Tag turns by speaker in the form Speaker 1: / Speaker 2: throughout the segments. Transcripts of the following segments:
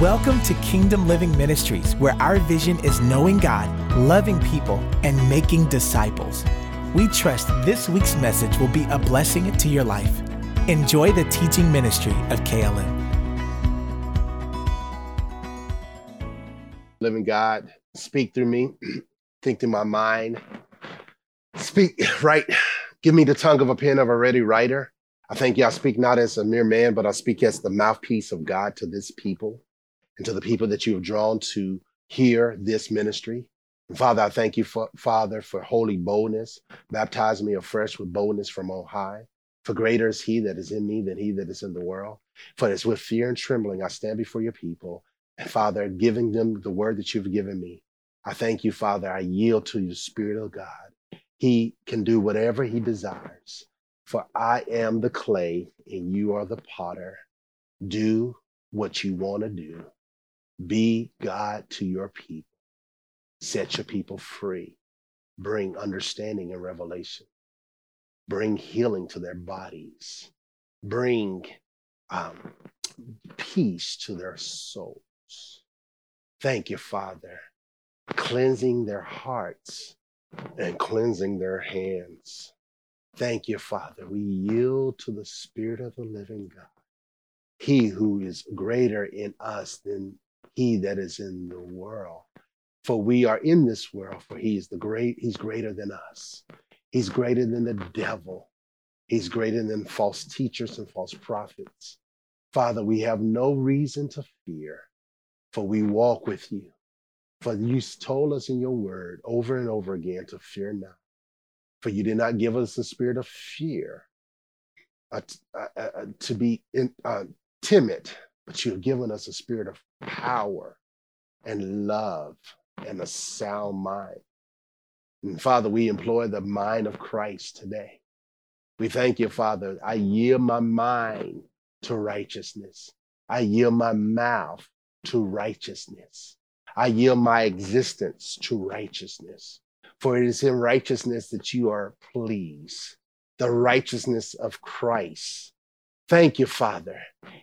Speaker 1: Welcome to Kingdom Living Ministries, where our vision is knowing God, loving people, and making disciples. We trust this week's message will be a blessing to your life. Enjoy the teaching ministry of KLM.
Speaker 2: Living God, speak through me, think through my mind, speak right. Give me the tongue of a pen of a ready writer. I thank you. I speak not as a mere man, but I speak as the mouthpiece of God to this people and to the people that you have drawn to hear this ministry. And Father, I thank you, for, Father, for holy boldness. Baptize me afresh with boldness from on high. For greater is he that is in me than he that is in the world. For it's with fear and trembling I stand before your people. And Father, giving them the word that you've given me. I thank you, Father. I yield to the Spirit of God. He can do whatever he desires. For I am the clay and you are the potter. Do what you want to do. Be God to your people. Set your people free. Bring understanding and revelation. Bring healing to their bodies. Bring um, peace to their souls. Thank you, Father. Cleansing their hearts and cleansing their hands. Thank you, Father. We yield to the Spirit of the living God. He who is greater in us than he that is in the world. For we are in this world, for he is the great, he's greater than us. He's greater than the devil. He's greater than false teachers and false prophets. Father, we have no reason to fear, for we walk with you. For you told us in your word over and over again to fear not. For you did not give us the spirit of fear, uh, uh, uh, to be in, uh, timid, but you have given us a spirit of power and love and a sound mind. And Father, we employ the mind of Christ today. We thank you, Father. I yield my mind to righteousness. I yield my mouth to righteousness. I yield my existence to righteousness. For it is in righteousness that you are pleased, the righteousness of Christ. Thank you, Father.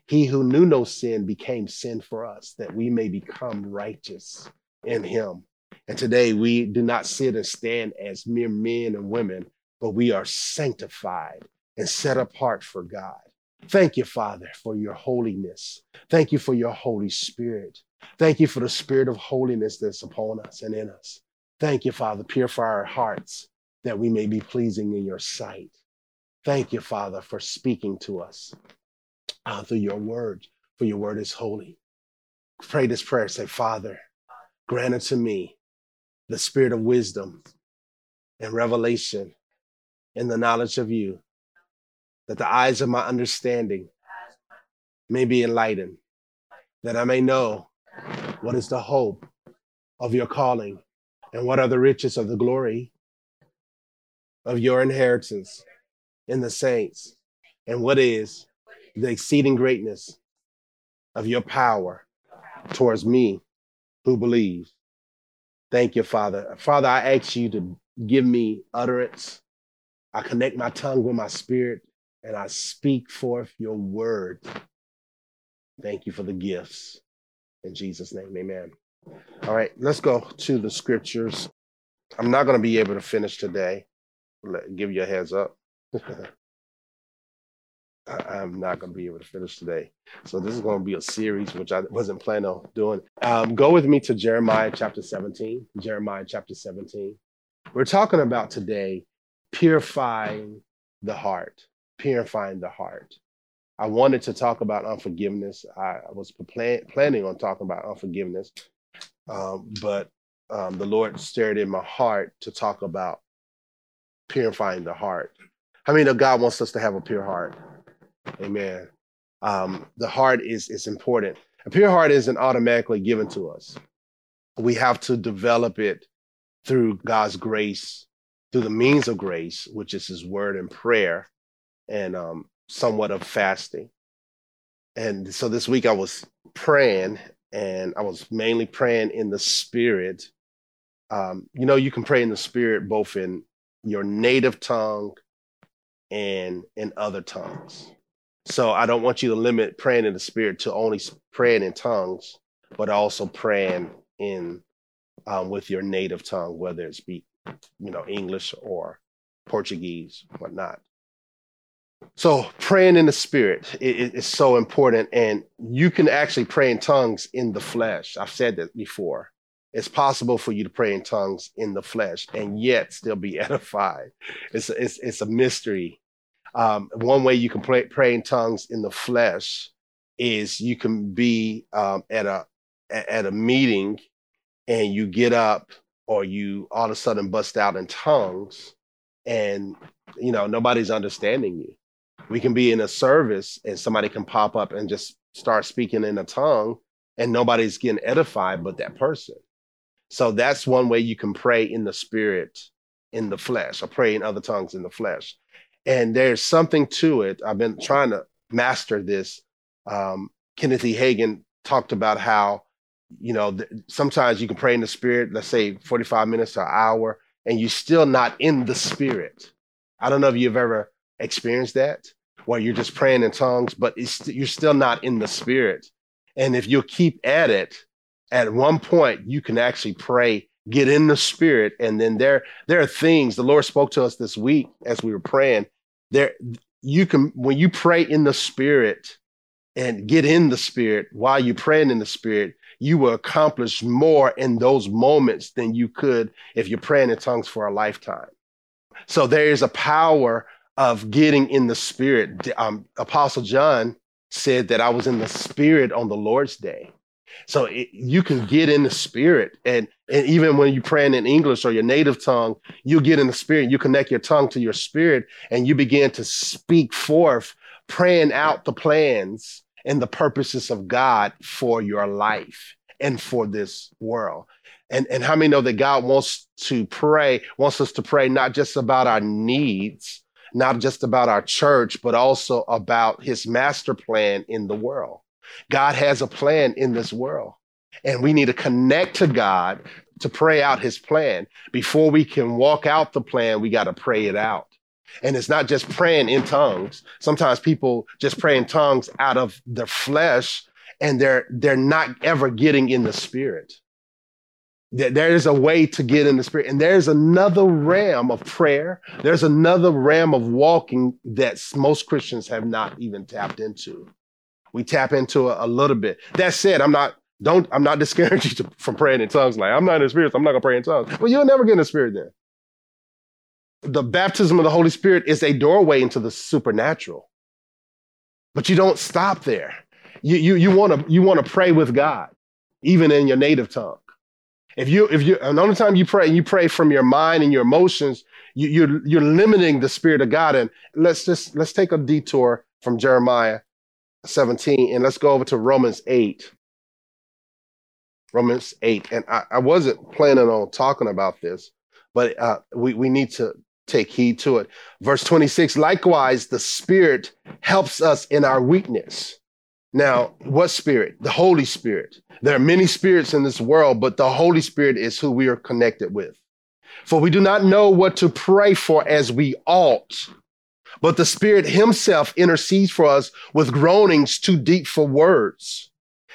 Speaker 2: He who knew no sin became sin for us, that we may become righteous in him. And today we do not sit and stand as mere men and women, but we are sanctified and set apart for God. Thank you, Father, for your holiness. Thank you for your Holy Spirit. Thank you for the spirit of holiness that's upon us and in us. Thank you, Father. Purify our hearts that we may be pleasing in your sight. Thank you, Father, for speaking to us uh, through your word, for your word is holy. Pray this prayer. Say, Father, grant unto me the spirit of wisdom and revelation in the knowledge of you, that the eyes of my understanding may be enlightened, that I may know what is the hope of your calling and what are the riches of the glory of your inheritance in the saints? And what is the exceeding greatness of your power towards me who believe? Thank you, Father. Father, I ask you to give me utterance. I connect my tongue with my spirit and I speak forth your word. Thank you for the gifts. In Jesus' name, amen. All right, let's go to the scriptures. I'm not going to be able to finish today. Give you a heads up. I'm not going to be able to finish today. So this is going to be a series, which I wasn't planning on doing. Um, go with me to Jeremiah chapter 17. Jeremiah chapter 17. We're talking about today purifying the heart, purifying the heart. I wanted to talk about unforgiveness. I, was plan, planning on talking about unforgiveness, um, but um, the Lord stirred in my heart to talk about purifying the heart. I mean, God wants us to have a pure heart. Amen. Um, the heart is is important. A pure heart isn't automatically given to us. We have to develop it through God's grace, through the means of grace, which is His Word and prayer, and um, somewhat of fasting. And so this week I was praying and I was mainly praying in the spirit. Um, you know, you can pray in the spirit both in your native tongue and in other tongues. So I don't want you to limit praying in the spirit to only praying in tongues. but also praying in um, with your native tongue, whether it's be you know English or Portuguese, whatnot. So praying in the spirit is, is so important, and you can actually pray in tongues in the flesh. I've said that before. It's possible for you to pray in tongues in the flesh and yet still be edified. It's it's it's a mystery. Um, one way you can pray, pray in tongues in the flesh is you can be um, at a at a meeting and you get up or you all of a sudden bust out in tongues and you know nobody's understanding you we can be in a service and somebody can pop up and just start speaking in a tongue and nobody's getting edified but that person so that's one way you can pray in the spirit in the flesh or pray in other tongues in the flesh. And there's something to it. I've been trying to master this. Um, kenneth e. Hagin talked about how you know th- sometimes you can pray in the spirit let's say 45 minutes or an hour and you're still not in the spirit. I don't know if you've ever experienced that where you're just praying in tongues, but you're still not in the spirit. And if you keep at it, at one point you can actually pray, get in the spirit, and then there there are things the Lord spoke to us this week as we were praying. There you can when you pray in the spirit and get in the spirit while you're praying in the spirit, you will accomplish more in those moments than you could if you're praying in tongues for a lifetime. So there is a power of getting in the spirit. Um, Apostle John said that I was in the spirit on the Lord's day. So it, you can get in the spirit. And, and even when you're praying in English or your native tongue, you get in the spirit. You connect your tongue to your spirit and you begin to speak forth, praying out the plans and the purposes of God for your life and for this world. And, and how many know that God wants to pray, wants us to pray not just about our needs, not just about our church, but also about his master plan in the world. God has a plan in this world, and we need to connect to God to pray out his plan. Before we can walk out the plan, we got to pray it out. And it's not just praying in tongues. Sometimes people just pray in tongues out of their flesh and they're they're not ever getting in the spirit there is a way to get in the spirit and there's another realm of prayer there's another realm of walking that most christians have not even tapped into we tap into it a little bit. That said i'm not don't i'm not discouraging you from praying in tongues. Like i'm not in the spirit so i'm not gonna pray in tongues. Well you'll never get in the spirit then. The baptism of the holy spirit is a doorway into the supernatural. But you don't stop there. You you you want to you want to pray with god even in your native tongue. If you if you and the only time you pray, you pray from your mind and your emotions, you, you're you're limiting the spirit of God. And let's just let's take a detour from Jeremiah 17 and let's go over to Romans 8. Romans 8. And I, I wasn't planning on talking about this, but uh, we, we need to take heed to it. Verse 26 likewise, the Spirit helps us in our weakness. Now, what spirit? The Holy Spirit. There are many spirits in this world, but the Holy Spirit is who we are connected with. For we do not know what to pray for as we ought, but the Spirit Himself intercedes for us with groanings too deep for words.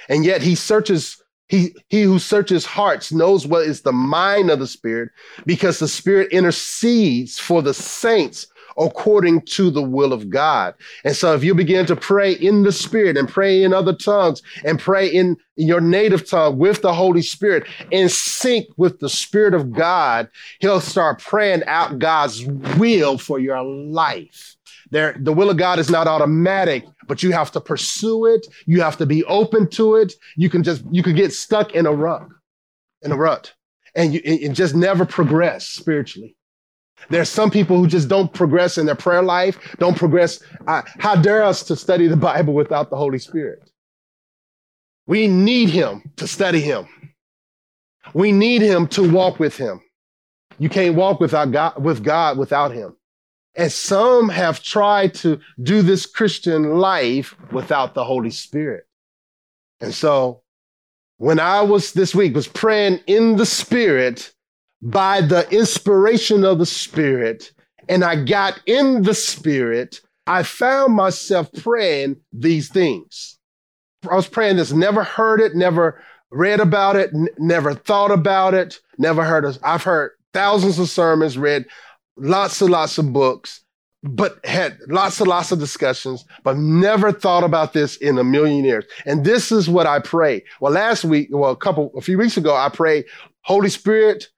Speaker 2: And yet He searches, He, he who searches hearts knows what is the mind of the Spirit, because the Spirit intercedes for the saints according to the will of God. And so if you begin to pray in the spirit and pray in other tongues and pray in your native tongue with the Holy Spirit and sync with the Spirit of God, he'll start praying out God's will for your life. There, the will of God is not automatic, but you have to pursue it. You have to be open to it. You can just, you can get stuck in a rut, in a rut, and you and just never progress spiritually. There's some people who just don't progress in their prayer life, don't progress. Uh, how dare us to study the Bible without the Holy Spirit? We need Him to study Him. We need Him to walk with Him. You can't walk without God, with God without Him. And some have tried to do this Christian life without the Holy Spirit. And so when I was this week was praying in the Spirit, by the inspiration of the Spirit and I got in the Spirit, I found myself praying these things. I was praying this, never heard it, never read about it, n- never thought about it, never heard of. I've heard thousands of sermons, read lots and lots of books, but had lots and lots of discussions, but never thought about this in a million years. And this is what I pray. Well, last week, well, a couple, a few weeks ago, I prayed, Holy Spirit,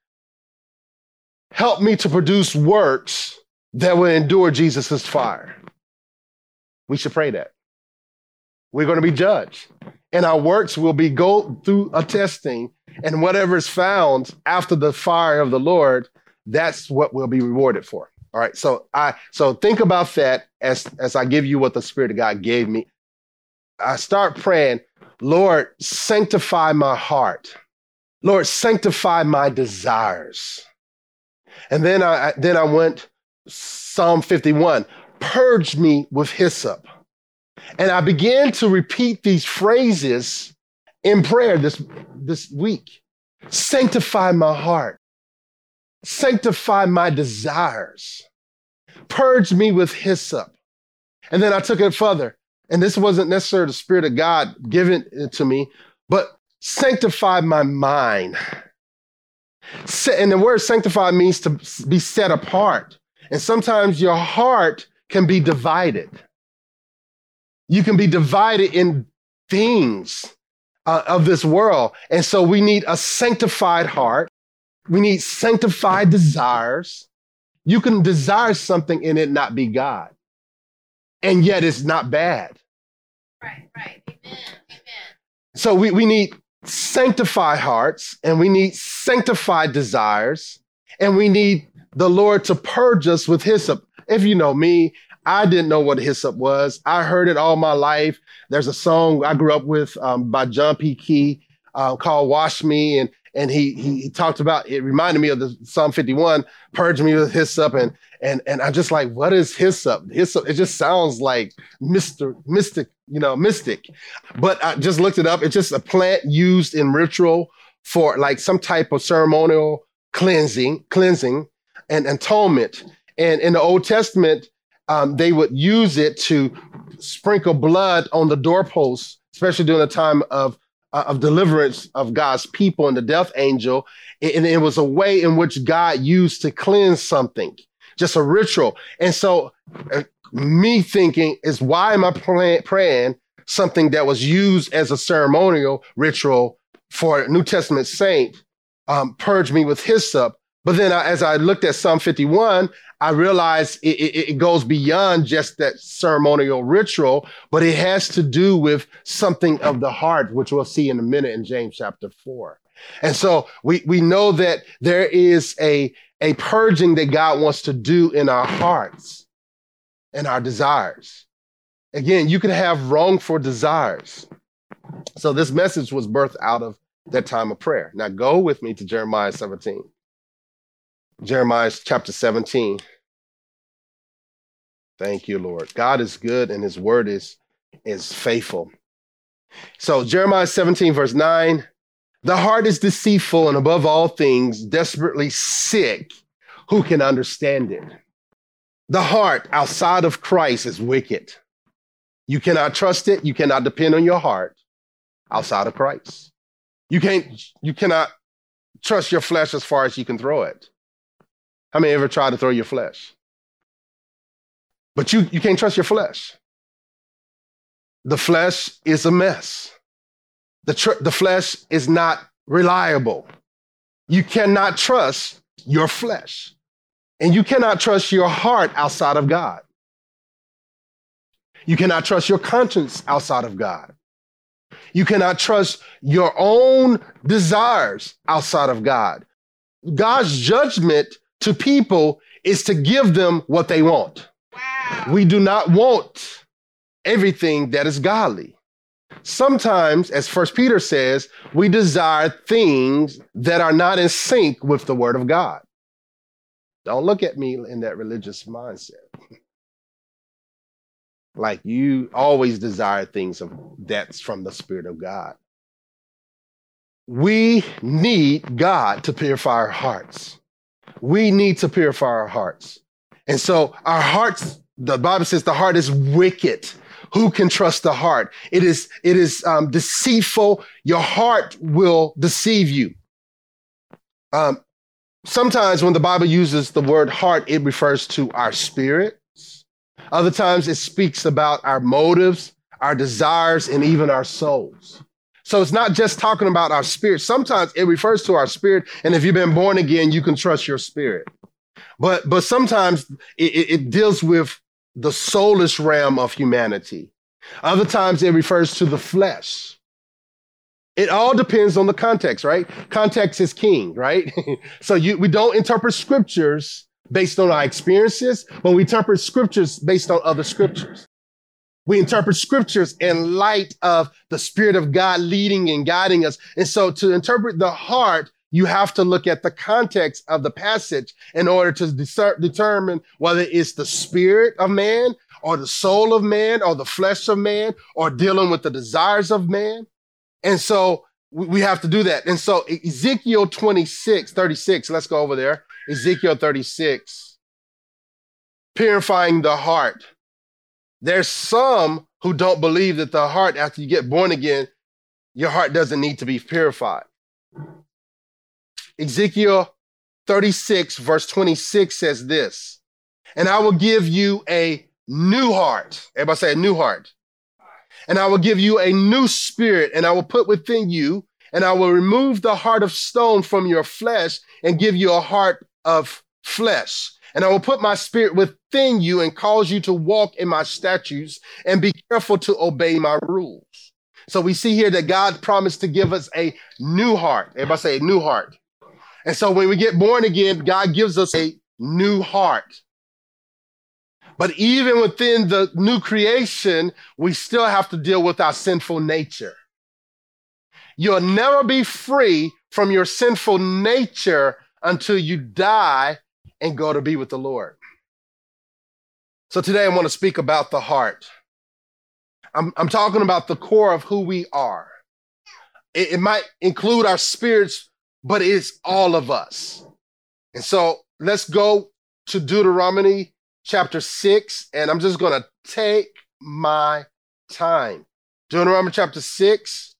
Speaker 2: help me to produce works that will endure Jesus' fire. We should pray that. We're going to be judged. And our works will be go through a testing, and whatever is found after the fire of the Lord, that's what we'll be rewarded for. All right. So I so think about that as as I give you what the Spirit of God gave me. I start praying, Lord, sanctify my heart. Lord, sanctify my desires. And then I then I went Psalm 51, purge me with hyssop. And I began to repeat these phrases in prayer this, this week. Sanctify my heart sanctify my desires, purge me with hyssop. And then I took it further. And this wasn't necessarily the Spirit of God given it to me, but sanctify my mind. And the word sanctify means to be set apart. And sometimes your heart can be divided. You can be divided in things uh, of this world. And so we need a sanctified heart we need sanctified desires. You can desire something and it not be God. And yet it's not bad.
Speaker 3: Right, right. Amen. Amen.
Speaker 2: So we, we need sanctified hearts and we need sanctified desires and we need the Lord to purge us with hyssop. If you know me, I didn't know what hyssop was. I heard it all my life. There's a song I grew up with um, by John P. Kee uh, called Wash Me. And and he, he, he talked about it reminded me of the Psalm 51, purge me with hyssop, and and and I'm just like, what is hyssop? Hyssop, it just sounds like Mr. Mystic, you know, mystic. But I just looked it up. It's just a plant used in ritual for like some type of ceremonial cleansing, cleansing, and atonement. And in the Old Testament, um, they would use it to sprinkle blood on the doorposts, especially during the time of of deliverance of God's people and the death angel. And it was a way in which God used to cleanse something, just a ritual. And so, uh, me thinking is why am I pray- praying something that was used as a ceremonial ritual for a New Testament saint? Um, purge me with hyssop. But then, I, as I looked at Psalm 51, I realize it, it, it, goes beyond just that ceremonial ritual, but it has to do with something of the heart, which we'll see in a minute in James chapter four. And so we, we know that there is a, a purging that God wants to do in our hearts and our desires. Again, you can have wrongful desires. So this message was birthed out of that time of prayer. Now go with me to Jeremiah 17. Jeremiah chapter 17. Thank you, Lord. God is good and his word is, is faithful. So, Jeremiah 17, verse 9 the heart is deceitful and above all things, desperately sick. Who can understand it? The heart outside of Christ is wicked. You cannot trust it. You cannot depend on your heart outside of Christ. You can't, you cannot trust your flesh as far as you can throw it. How many ever tried to throw your flesh? But you, you can't trust your flesh. The flesh is a mess. The, tr- the flesh is not reliable. You cannot trust your flesh. And you cannot trust your heart outside of God. You cannot trust your conscience outside of God. You cannot trust your own desires outside of God. God's judgment to people is to give them what they want. We do not want everything that is godly. Sometimes, as First Peter says, we desire things that are not in sync with the Word of God. Don't look at me in that religious mindset. like you always desire things of, that's from the Spirit of God. We need God to purify our hearts we need to purify our hearts. And so our hearts, the Bible says the heart is wicked. Who can trust the heart? It is, it is um, deceitful. Your heart will deceive you. Um, sometimes when the Bible uses the word heart, it refers to our spirits. Other times it speaks about our motives, our desires, and even our souls. So it's not just talking about our spirit. Sometimes it refers to our spirit. And if you've been born again, you can trust your spirit. But but sometimes it, it deals with the soulish realm of humanity. Other times it refers to the flesh. It all depends on the context, right? Context is king, right? so you, we don't interpret scriptures based on our experiences, but we interpret scriptures based on other scriptures. We interpret scriptures in light of the Spirit of God leading and guiding us. And so to interpret the heart, you have to look at the context of the passage in order to de- determine whether it's the spirit of man or the soul of man or the flesh of man or dealing with the desires of man. And so we have to do that. And so Ezekiel 26, 36, let's go over there. Ezekiel 36, purifying the heart. There's some who don't believe that the heart, after you get born again, your heart doesn't need to be purified. Ezekiel 36, verse 26 says this, and I will give you a new heart. Everybody say a new heart. And I will give you a new spirit, and I will put within you, and I will remove the heart of stone from your flesh and give you a heart of flesh. And I will put my spirit within you and cause you to walk in my statutes and be careful to obey my rules. So we see here that God promised to give us a new heart. Everybody say a new heart. And so when we get born again, God gives us a new heart. But even within the new creation, we still have to deal with our sinful nature. You'll never be free from your sinful nature until you die and go to be with the Lord. So today I want to speak about the heart. I'm, I'm talking about the core of who we are. It, it might include our spirits, but it's all of us. And so let's go to Deuteronomy chapter 6, and I'm just going to take my time. Deuteronomy chapter 6,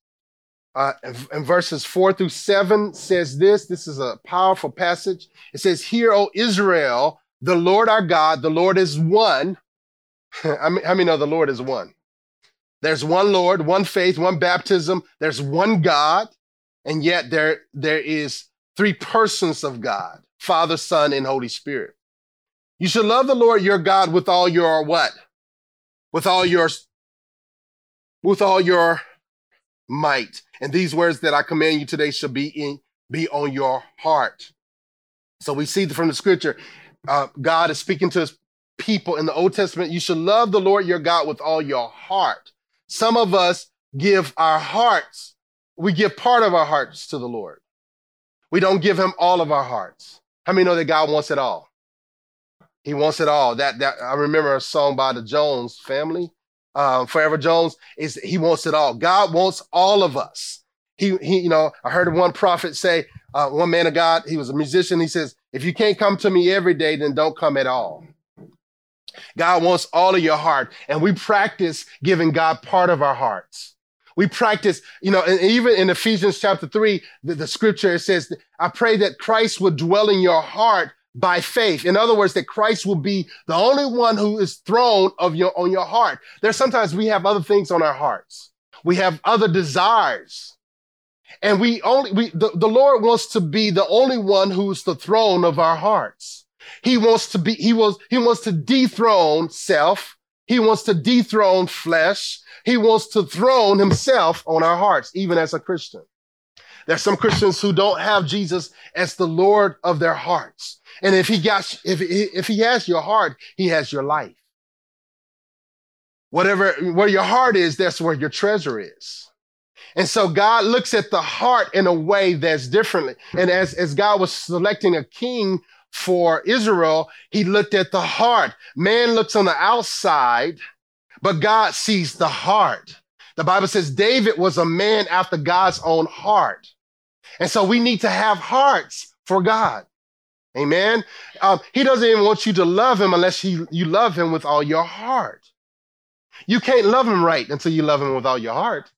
Speaker 2: uh, and verses 4 through 7 says this. This is a powerful passage. It says, Hear, O Israel, the Lord our God, the Lord is one. I mean, how many know the Lord is one? There's one Lord, one faith, one baptism. There's one God, and yet there, there is three persons of God, Father, Son, and Holy Spirit. You should love the Lord your God with all your what? With all your with all your might. And these words that I command you today shall be in be on your heart. So we see from the scripture, uh, God is speaking to his people in the Old Testament. You should love the Lord your God with all your heart. Some of us give our hearts, we give part of our hearts to the Lord. We don't give him all of our hearts. How many know that God wants it all? He wants it all. That that I remember a song by the Jones family um, Forever Jones is he wants it all. God wants all of us. He, he you know, I heard one prophet say, uh, one man of God, he was a musician. He says, if you can't come to me every day, then don't come at all. God wants all of your heart. And we practice giving God part of our hearts. We practice, you know, and even in Ephesians chapter three, the, the scripture says, I pray that Christ would dwell in your heart by faith. In other words, that Christ will be the only one who is throne of your on your heart. There's sometimes we have other things on our hearts. We have other desires. And we only we the, the Lord wants to be the only one who's the throne of our hearts. He wants to be, he was, he wants to dethrone self. He wants to dethrone flesh. He wants to throne himself on our hearts, even as a Christian. There's some Christians who don't have Jesus as the Lord of their hearts. And if he got, if, if he has your heart, he has your life. Whatever, where your heart is, that's where your treasure is. And so God looks at the heart in a way that's differently. And as, as God was selecting a king for Israel, he looked at the heart. Man looks on the outside, but God sees the heart. The Bible says David was a man after God's own heart. And so we need to have hearts for God. Amen. Um, he doesn't even want you to love him unless he, you love him with all your heart. You can't love him right until you love him with all your heart.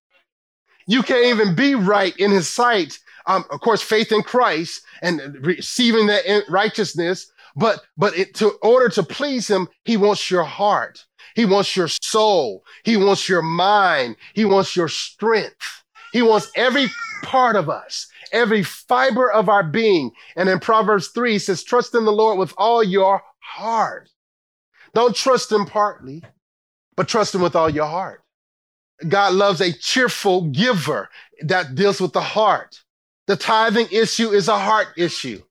Speaker 2: You can't even be right in his sight. Um, of course, faith in Christ and receiving that righteousness. But but it, to order to please him, he wants your heart. He wants your soul. He wants your mind. He wants your strength. He wants every part of us, every fiber of our being. And in Proverbs 3, he says, Trust in the Lord with all your heart. Don't trust him partly, but trust him with all your heart. God loves a cheerful giver that deals with the heart. The tithing issue is a heart issue.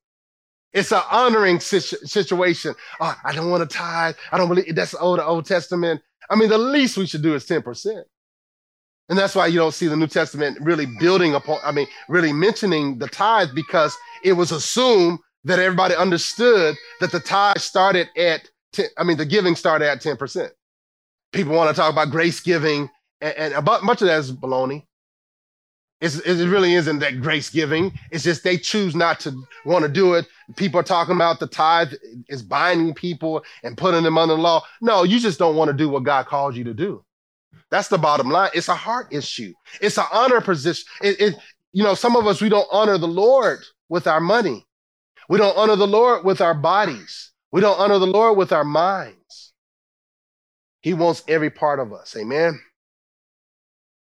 Speaker 2: It's an honoring situ- situation. Oh, I don't want to tithe. I don't believe that's old Old Testament. I mean, the least we should do is 10%. And that's why you don't see the New Testament really building upon, I mean, really mentioning the tithe because it was assumed that everybody understood that the tithe started at, 10, I mean, the giving started at 10%. People want to talk about grace giving, and, and much of that is baloney. It's, it really isn't that grace giving. It's just they choose not to want to do it. People are talking about the tithe is binding people and putting them under the law. No, you just don't want to do what God calls you to do. That's the bottom line. It's a heart issue. It's an honor position. It, it, you know, some of us, we don't honor the Lord with our money. We don't honor the Lord with our bodies. We don't honor the Lord with our minds. He wants every part of us. Amen.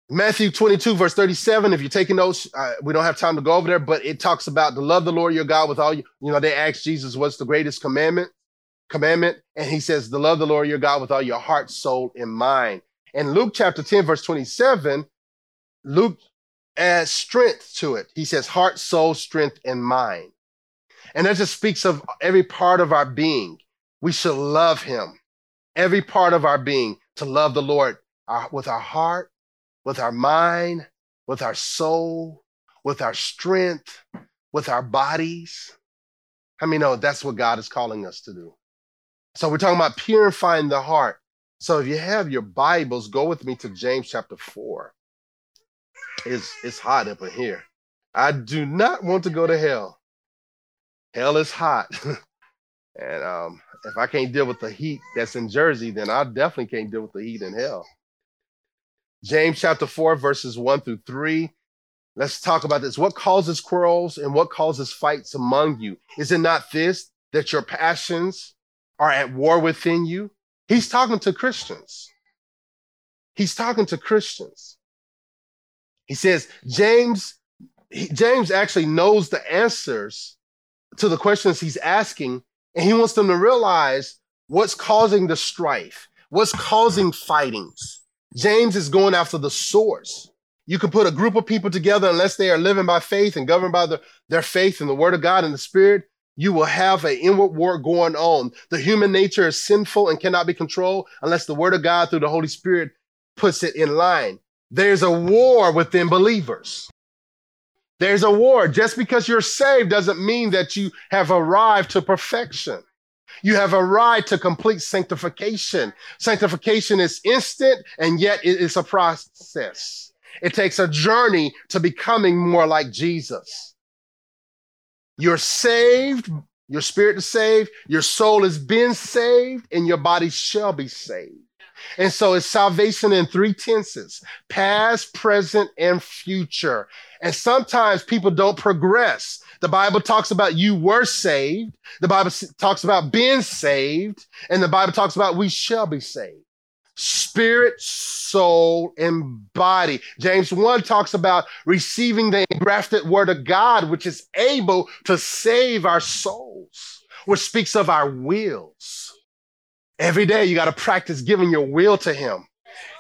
Speaker 2: Matthew 22, verse 37. If you're taking notes, uh, we don't have time to go over there, but it talks about to love the Lord your God with all you. You know, they asked Jesus, what's the greatest commandment? Commandment. And he says, to love the Lord your God with all your heart, soul, and mind. And Luke chapter 10, verse 27, Luke adds strength to it. He says, heart, soul, strength, and mind. And that just speaks of every part of our being. We should love him. Every part of our being to love the Lord our, with our heart, with our mind, with our soul, with our strength, with our bodies. I mean, no, that's what God is calling us to do. So we're talking about purifying the heart. So if you have your Bibles, go with me to James chapter 4. It's, it's hot up in here. I do not want to go to hell. Hell is hot. and um, if I can't deal with the heat that's in Jersey, then I definitely can't deal with the heat in hell. James chapter 4, verses 1 through 3. Let's talk about this. What causes quarrels and what causes fights among you? Is it not this, that your passions are at war within you? He's talking to Christians. He's talking to Christians. He says, James, he, James actually knows the answers to the questions he's asking, and he wants them to realize what's causing the strife, what's causing fightings. James is going after the source. You can put a group of people together unless they are living by faith and governed by the, their faith in the word of God and the spirit you will have an inward war going on. The human nature is sinful and cannot be controlled unless the word of God through the Holy Spirit puts it in line. There's a war within believers. There's a war. Just because you're saved doesn't mean that you have arrived to perfection. You have arrived to complete sanctification. Sanctification is instant and yet it is a process. It takes a journey to becoming more like Jesus. You're saved, your spirit is saved, your soul has been saved, and your body shall be saved. And so it's salvation in three tenses past, present, and future. And sometimes people don't progress. The Bible talks about you were saved, the Bible talks about being saved, and the Bible talks about we shall be saved spirit, soul, and body. James 1 talks about receiving the engrafted word of God, which is able to save our souls, which speaks of our wills. Every day you got to practice giving your will to Him.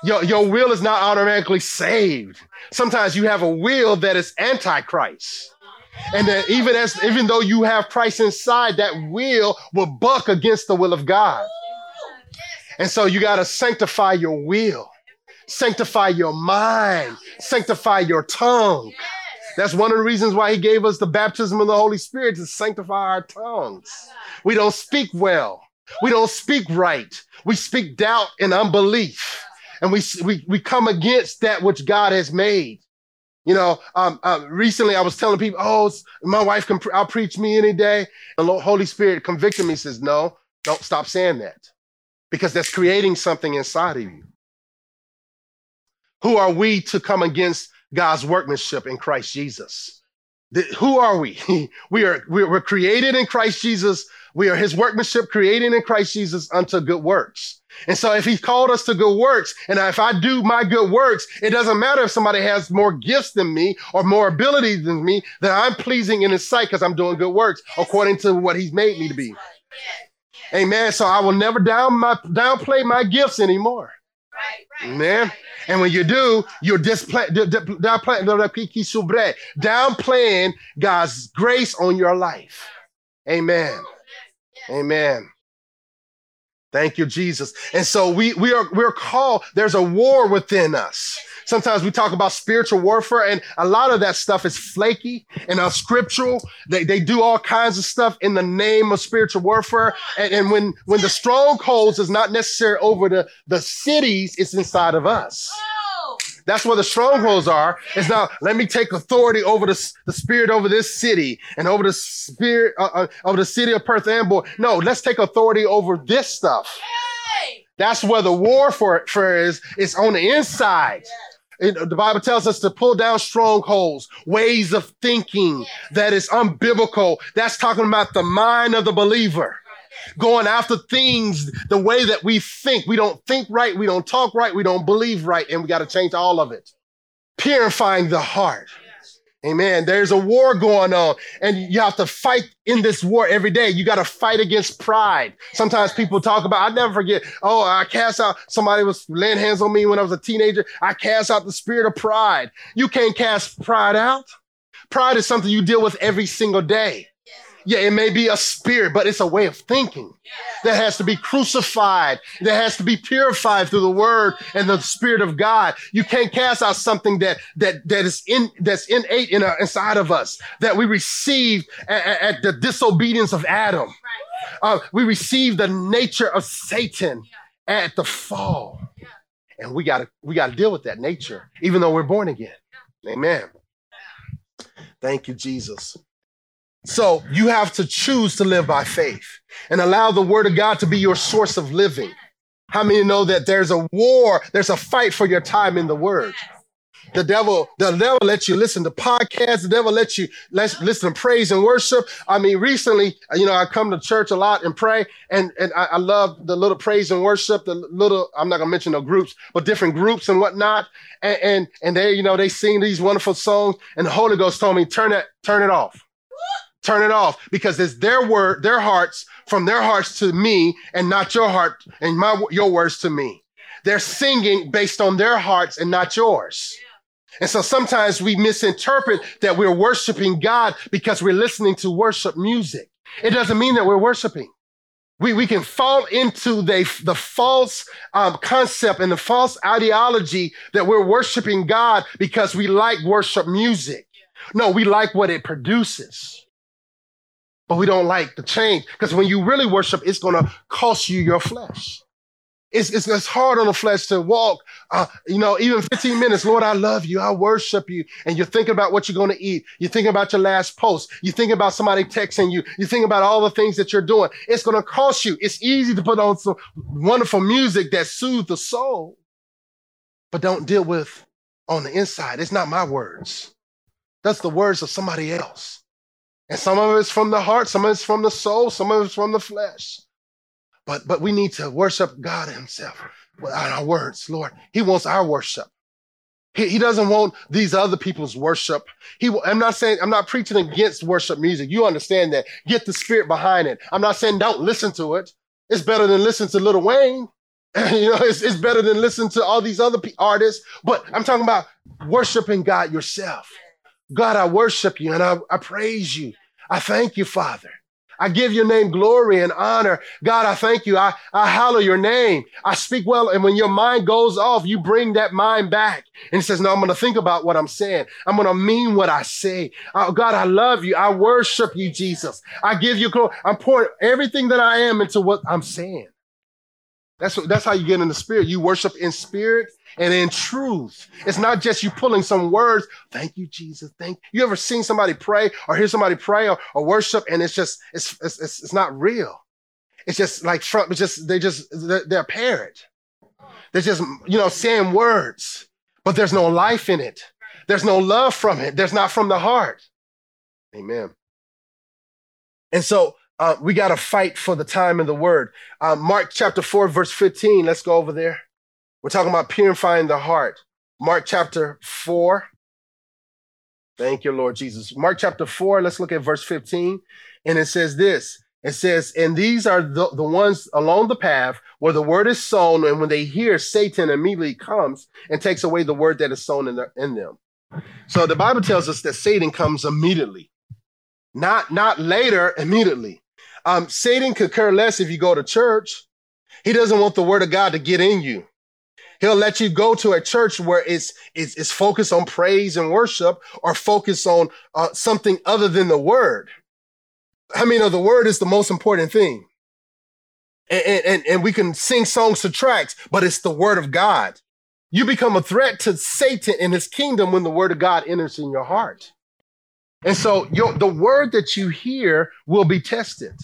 Speaker 2: Your, your will is not automatically saved. Sometimes you have a will that is antichrist. And that even as even though you have Christ inside, that will will buck against the will of God. And so you got to sanctify your will, sanctify your mind, sanctify your tongue. That's one of the reasons why he gave us the baptism of the Holy Spirit to sanctify our tongues. We don't speak well. We don't speak right. We speak doubt and unbelief. And we, we, we come against that which God has made. You know, um, uh, recently I was telling people, oh, my wife can pre- I'll preach me any day. The Holy Spirit convicted me, says, no, don't stop saying that because that's creating something inside of you. Who are we to come against God's workmanship in Christ Jesus? The- who are we? we are we- we're created in Christ Jesus. We are his workmanship created in Christ Jesus unto good works. And so if he called us to good works, and if I do my good works, it doesn't matter if somebody has more gifts than me or more ability than me, that I'm pleasing in his sight because I'm doing good works according to what he's made me to be. Amen. So I will never down my downplay my gifts anymore. Amen. And when you do, you're downplaying, downplaying God's grace on your life. Amen. Amen. Thank you, Jesus. And so we we are we're called. There's a war within us. Sometimes we talk about spiritual warfare, and a lot of that stuff is flaky and unscriptural. They, they do all kinds of stuff in the name of spiritual warfare. And, and when when the strongholds is not necessary over the, the cities, it's inside of us. That's where the strongholds are. It's not, let me take authority over the, the spirit over this city and over the spirit uh, uh, over the city of Perth Amboy. No, let's take authority over this stuff. That's where the warfare for is. It's on the inside. It- the Bible tells us to pull down strongholds, ways of thinking that is unbiblical. That's talking about the mind of the believer. Going after things the way that we think. We don't think right. We don't talk right. We don't believe right. And we got to change all of it. Purifying the heart. Amen. There's a war going on, and you have to fight in this war every day. You got to fight against pride. Sometimes people talk about, I never forget, oh, I cast out, somebody was laying hands on me when I was a teenager. I cast out the spirit of pride. You can't cast pride out. Pride is something you deal with every single day. Yeah, it may be a spirit, but it's a way of thinking that has to be crucified, that has to be purified through the word and the spirit of God. You can't cast out something that that that is in that's innate in our, inside of us that we received at, at- the disobedience of Adam. Uh, we received the nature of Satan at the fall, and we got to we got to deal with that nature, even though we're born again. Amen. Thank you, Jesus. So you have to choose to live by faith and allow the word of God to be your source of living. How many know that there's a war, there's a fight for your time in the word? The devil, the devil lets you listen to podcasts. The devil lets you let listen to praise and worship. I mean, recently, you know, I come to church a lot and pray, and and I, I love the little praise and worship. The little, I'm not gonna mention no groups, but different groups and whatnot. And and and they, you know, they sing these wonderful songs, and the Holy Ghost told me turn it, turn it off turn it off because it's their word, their hearts from their hearts to me and not your heart and my your words to me. They're singing based on their hearts and not yours. And so sometimes we misinterpret that we're worshiping God because we're listening to worship music. It doesn't mean that we're worshiping. We, we can fall into the, the false um, concept and the false ideology that we're worshiping God because we like worship music. No, we like what it produces but we don't like the change because when you really worship, it's going to cost you your flesh. It's, it's, it's hard on the flesh to walk, uh, you know, even 15 minutes. Lord, I love you. I worship you. And you're thinking about what you're going to eat. You're thinking about your last post. You're thinking about somebody texting you. You're thinking about all the things that you're doing. It's going to cost you. It's easy to put on some wonderful music that soothes the soul, but don't deal with on the inside. It's not my words. That's the words of somebody else. And some of it's from the heart, some of it's from the soul, some of it's from the flesh. But but we need to worship God Himself with our words, Lord. He wants our worship. He, he doesn't want these other people's worship. He, I'm not saying I'm not preaching against worship music. You understand that. Get the spirit behind it. I'm not saying don't listen to it. It's better than listen to Lil Wayne. you know, it's, it's better than listen to all these other artists. But I'm talking about worshiping God yourself. God, I worship you and I, I praise you. I thank you, Father. I give your name glory and honor. God, I thank you. I, I hallow your name. I speak well. And when your mind goes off, you bring that mind back. And says, No, I'm going to think about what I'm saying. I'm going to mean what I say. Oh, God, I love you. I worship you, Jesus. I give you glory. I'm pouring everything that I am into what I'm saying. That's, what, that's how you get in the spirit. You worship in spirit and in truth. It's not just you pulling some words. Thank you, Jesus. Thank you. you Ever seen somebody pray or hear somebody pray or, or worship and it's just, it's, it's, it's, it's not real. It's just like from, it's just, they just, they're, they're parrot. They're just, you know, saying words, but there's no life in it. There's no love from it. There's not from the heart. Amen. And so uh, we got to fight for the time in the word. Uh, Mark chapter 4, verse 15. Let's go over there. We're talking about purifying the heart. Mark chapter 4. Thank you, Lord Jesus. Mark chapter 4, let's look at verse 15. And it says this it says, and these are the, the ones along the path where the word is sown, and when they hear, Satan immediately comes and takes away the word that is sown in, the, in them. So the Bible tells us that Satan comes immediately, not not later, immediately. Um, Satan could care less if you go to church. He doesn't want the word of God to get in you. He'll let you go to a church where it's, it's, it's focused on praise and worship or focus on uh, something other than the word. I mean, the word is the most important thing. And, and, and we can sing songs to tracks, but it's the word of God. You become a threat to Satan and his kingdom when the word of God enters in your heart. And so your, the word that you hear will be tested.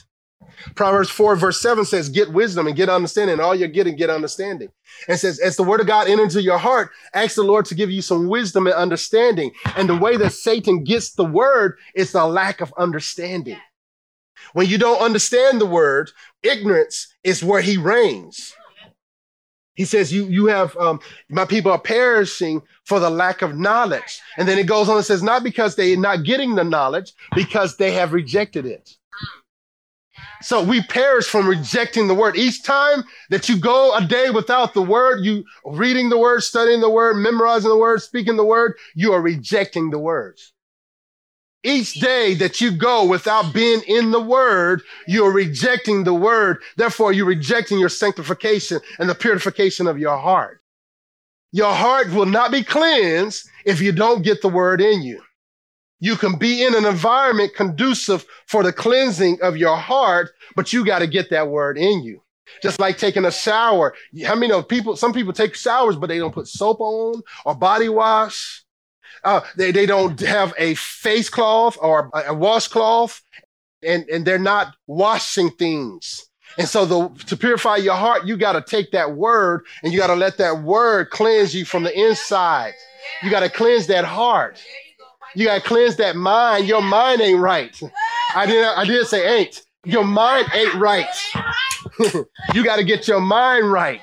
Speaker 2: Proverbs 4, verse 7 says, Get wisdom and get understanding. And all you're getting, get understanding. And says, As the word of God enters into your heart, ask the Lord to give you some wisdom and understanding. And the way that Satan gets the word is the lack of understanding. When you don't understand the word, ignorance is where he reigns. He says, "You you have um, my people are perishing for the lack of knowledge." And then it goes on and says, "Not because they're not getting the knowledge, because they have rejected it." So we perish from rejecting the word. Each time that you go a day without the word, you reading the word, studying the word, memorizing the word, speaking the word, you are rejecting the words. Each day that you go without being in the word, you're rejecting the word. Therefore, you're rejecting your sanctification and the purification of your heart. Your heart will not be cleansed if you don't get the word in you. You can be in an environment conducive for the cleansing of your heart, but you got to get that word in you. Just like taking a shower. How many of people, some people take showers, but they don't put soap on or body wash. Uh, they, they don't have a face cloth or a, a washcloth and, and they're not washing things. And so the, to purify your heart, you got to take that word and you got to let that word cleanse you from the inside. You got to cleanse that heart. You got to cleanse that mind. Your mind ain't right. I didn't, I didn't say ain't. Your mind ain't right. you got to get your mind right.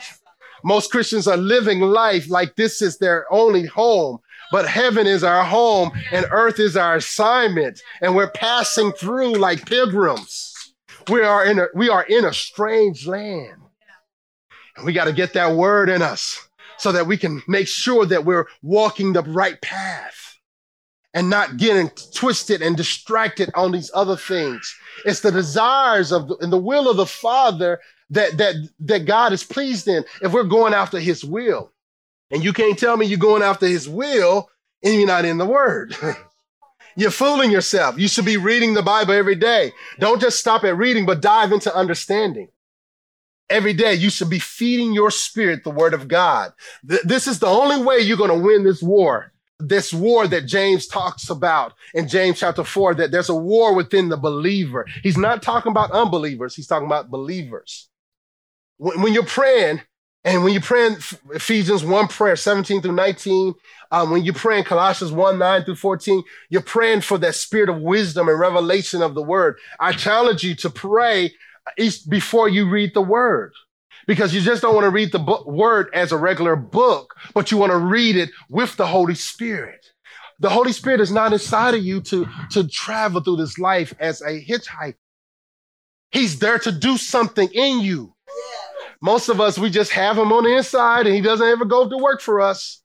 Speaker 2: Most Christians are living life like this is their only home. But heaven is our home and earth is our assignment. And we're passing through like pilgrims. We are in a, we are in a strange land. And we got to get that word in us so that we can make sure that we're walking the right path and not getting twisted and distracted on these other things. It's the desires of the, and the will of the Father that, that, that God is pleased in if we're going after his will. And you can't tell me you're going after his will and you're not in the word. you're fooling yourself. You should be reading the Bible every day. Don't just stop at reading, but dive into understanding. Every day, you should be feeding your spirit the word of God. Th- this is the only way you're going to win this war. This war that James talks about in James chapter four, that there's a war within the believer. He's not talking about unbelievers. He's talking about believers. When, when you're praying, and when you pray in Ephesians 1 prayer, 17 through 19, um, when you pray in Colossians 1, 9 through 14, you're praying for that spirit of wisdom and revelation of the word. I challenge you to pray each before you read the word because you just don't want to read the book, word as a regular book, but you want to read it with the Holy Spirit. The Holy Spirit is not inside of you to, to travel through this life as a hitchhiker. He's there to do something in you. Most of us, we just have him on the inside and he doesn't ever go to work for us.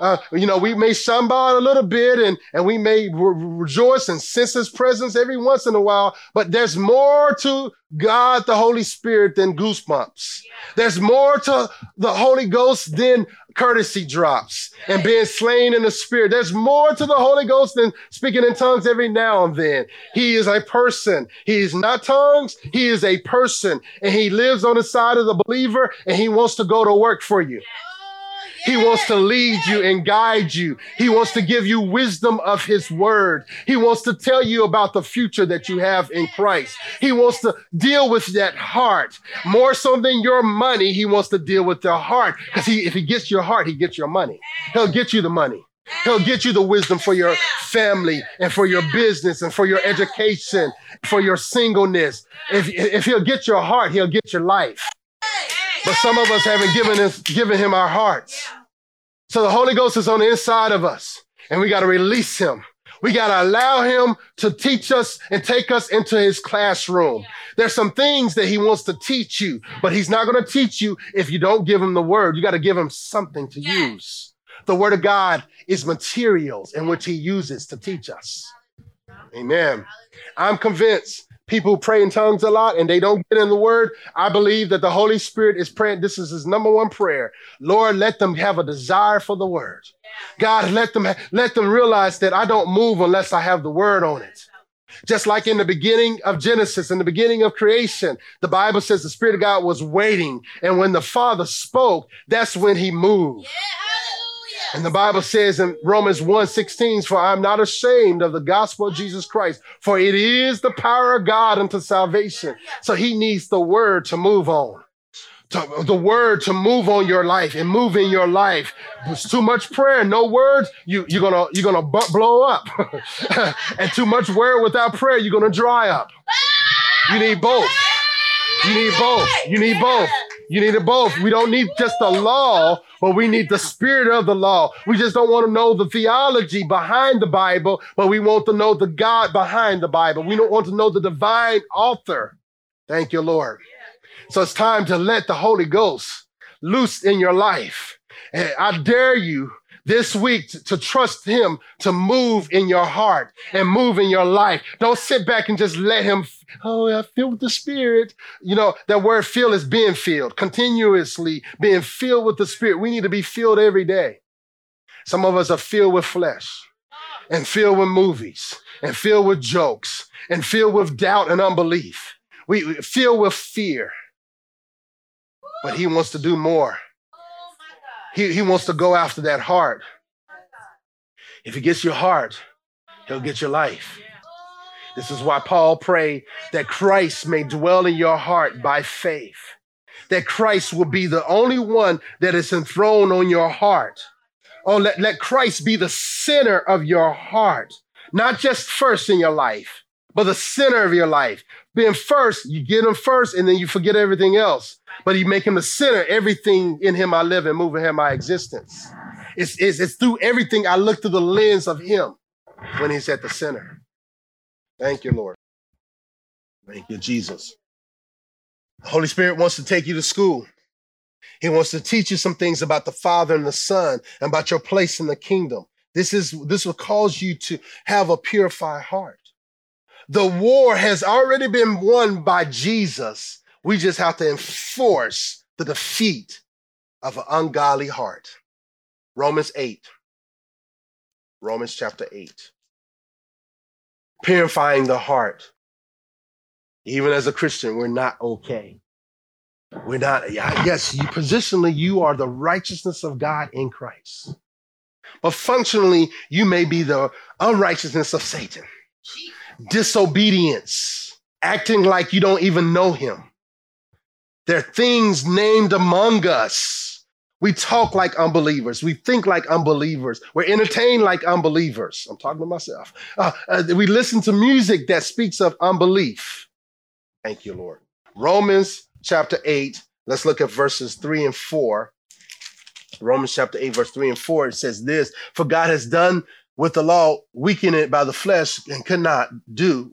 Speaker 2: Uh, you know, we may stumble a little bit and, and we may re- rejoice and sense his presence every once in a while, but there's more to God, the Holy Spirit, than goosebumps. There's more to the Holy Ghost than courtesy drops and being slain in the spirit. There's more to the Holy Ghost than speaking in tongues every now and then. He is a person. He is not tongues. He is a person and he lives on the side of the believer and he wants to go to work for you. He wants to lead you and guide you. He wants to give you wisdom of his word. He wants to tell you about the future that you have in Christ. He wants to deal with that heart more so than your money. He wants to deal with your heart because he, if he gets your heart, he gets your money. He'll get you the money. He'll get you the wisdom for your family and for your business and for your education, for your singleness. If, if he'll get your heart, he'll get your life. But some of us haven't given, us, given him our hearts. So the Holy Ghost is on the inside of us and we got to release him. We got to allow him to teach us and take us into his classroom. There's some things that he wants to teach you, but he's not going to teach you if you don't give him the word. You got to give him something to use. The word of God is materials in which he uses to teach us. Amen. I'm convinced people pray in tongues a lot and they don't get in the word. I believe that the Holy Spirit is praying. This is his number one prayer. Lord, let them have a desire for the word. God, let them, let them realize that I don't move unless I have the word on it. Just like in the beginning of Genesis, in the beginning of creation, the Bible says the Spirit of God was waiting. And when the Father spoke, that's when he moved. And the Bible says in Romans 1 16, for I'm not ashamed of the gospel of Jesus Christ, for it is the power of God unto salvation. So he needs the word to move on. To, the word to move on your life and move in your life. It's too much prayer, no words, you, you're gonna you're gonna blow up. and too much word without prayer, you're gonna dry up. You need both. You need both. You need both. You need it both. We don't need just the law, but we need the spirit of the law. We just don't want to know the theology behind the Bible, but we want to know the God behind the Bible. We don't want to know the divine author. Thank you, Lord. So it's time to let the Holy Ghost loose in your life. And I dare you this week to, to, trust him to move in your heart and move in your life. Don't sit back and just let him, oh, I feel with the spirit. You know, that word feel is being filled, continuously being filled with the spirit. We need to be filled every day. Some of us are filled with flesh and filled with movies and filled with jokes and filled with doubt and unbelief. We, we with fear. But he wants to do more. He, he wants to go after that heart. If he gets your heart, he'll get your life. This is why Paul prayed that Christ may dwell in your heart by faith, that Christ will be the only one that is enthroned on your heart. Oh, let, let Christ be the center of your heart, not just first in your life, but the center of your life. Being first, you get him first and then you forget everything else but he make him the center. Everything in him I live and move in him my existence. It's, it's, it's through everything I look through the lens of him when he's at the center. Thank you, Lord. Thank you, Jesus. The Holy Spirit wants to take you to school. He wants to teach you some things about the Father and the Son and about your place in the kingdom. This is this will cause you to have a purified heart. The war has already been won by Jesus we just have to enforce the defeat of an ungodly heart. Romans 8. Romans chapter 8. Purifying the heart. Even as a Christian, we're not okay. We're not, yeah, yes, you, positionally, you are the righteousness of God in Christ. But functionally, you may be the unrighteousness of Satan. Disobedience, acting like you don't even know him there are things named among us. We talk like unbelievers. We think like unbelievers. We're entertained like unbelievers. I'm talking to myself. Uh, uh, we listen to music that speaks of unbelief. Thank you, Lord. Romans chapter 8, let's look at verses 3 and 4. Romans chapter 8, verse 3 and 4, it says this For God has done with the law, weakened by the flesh, and could not do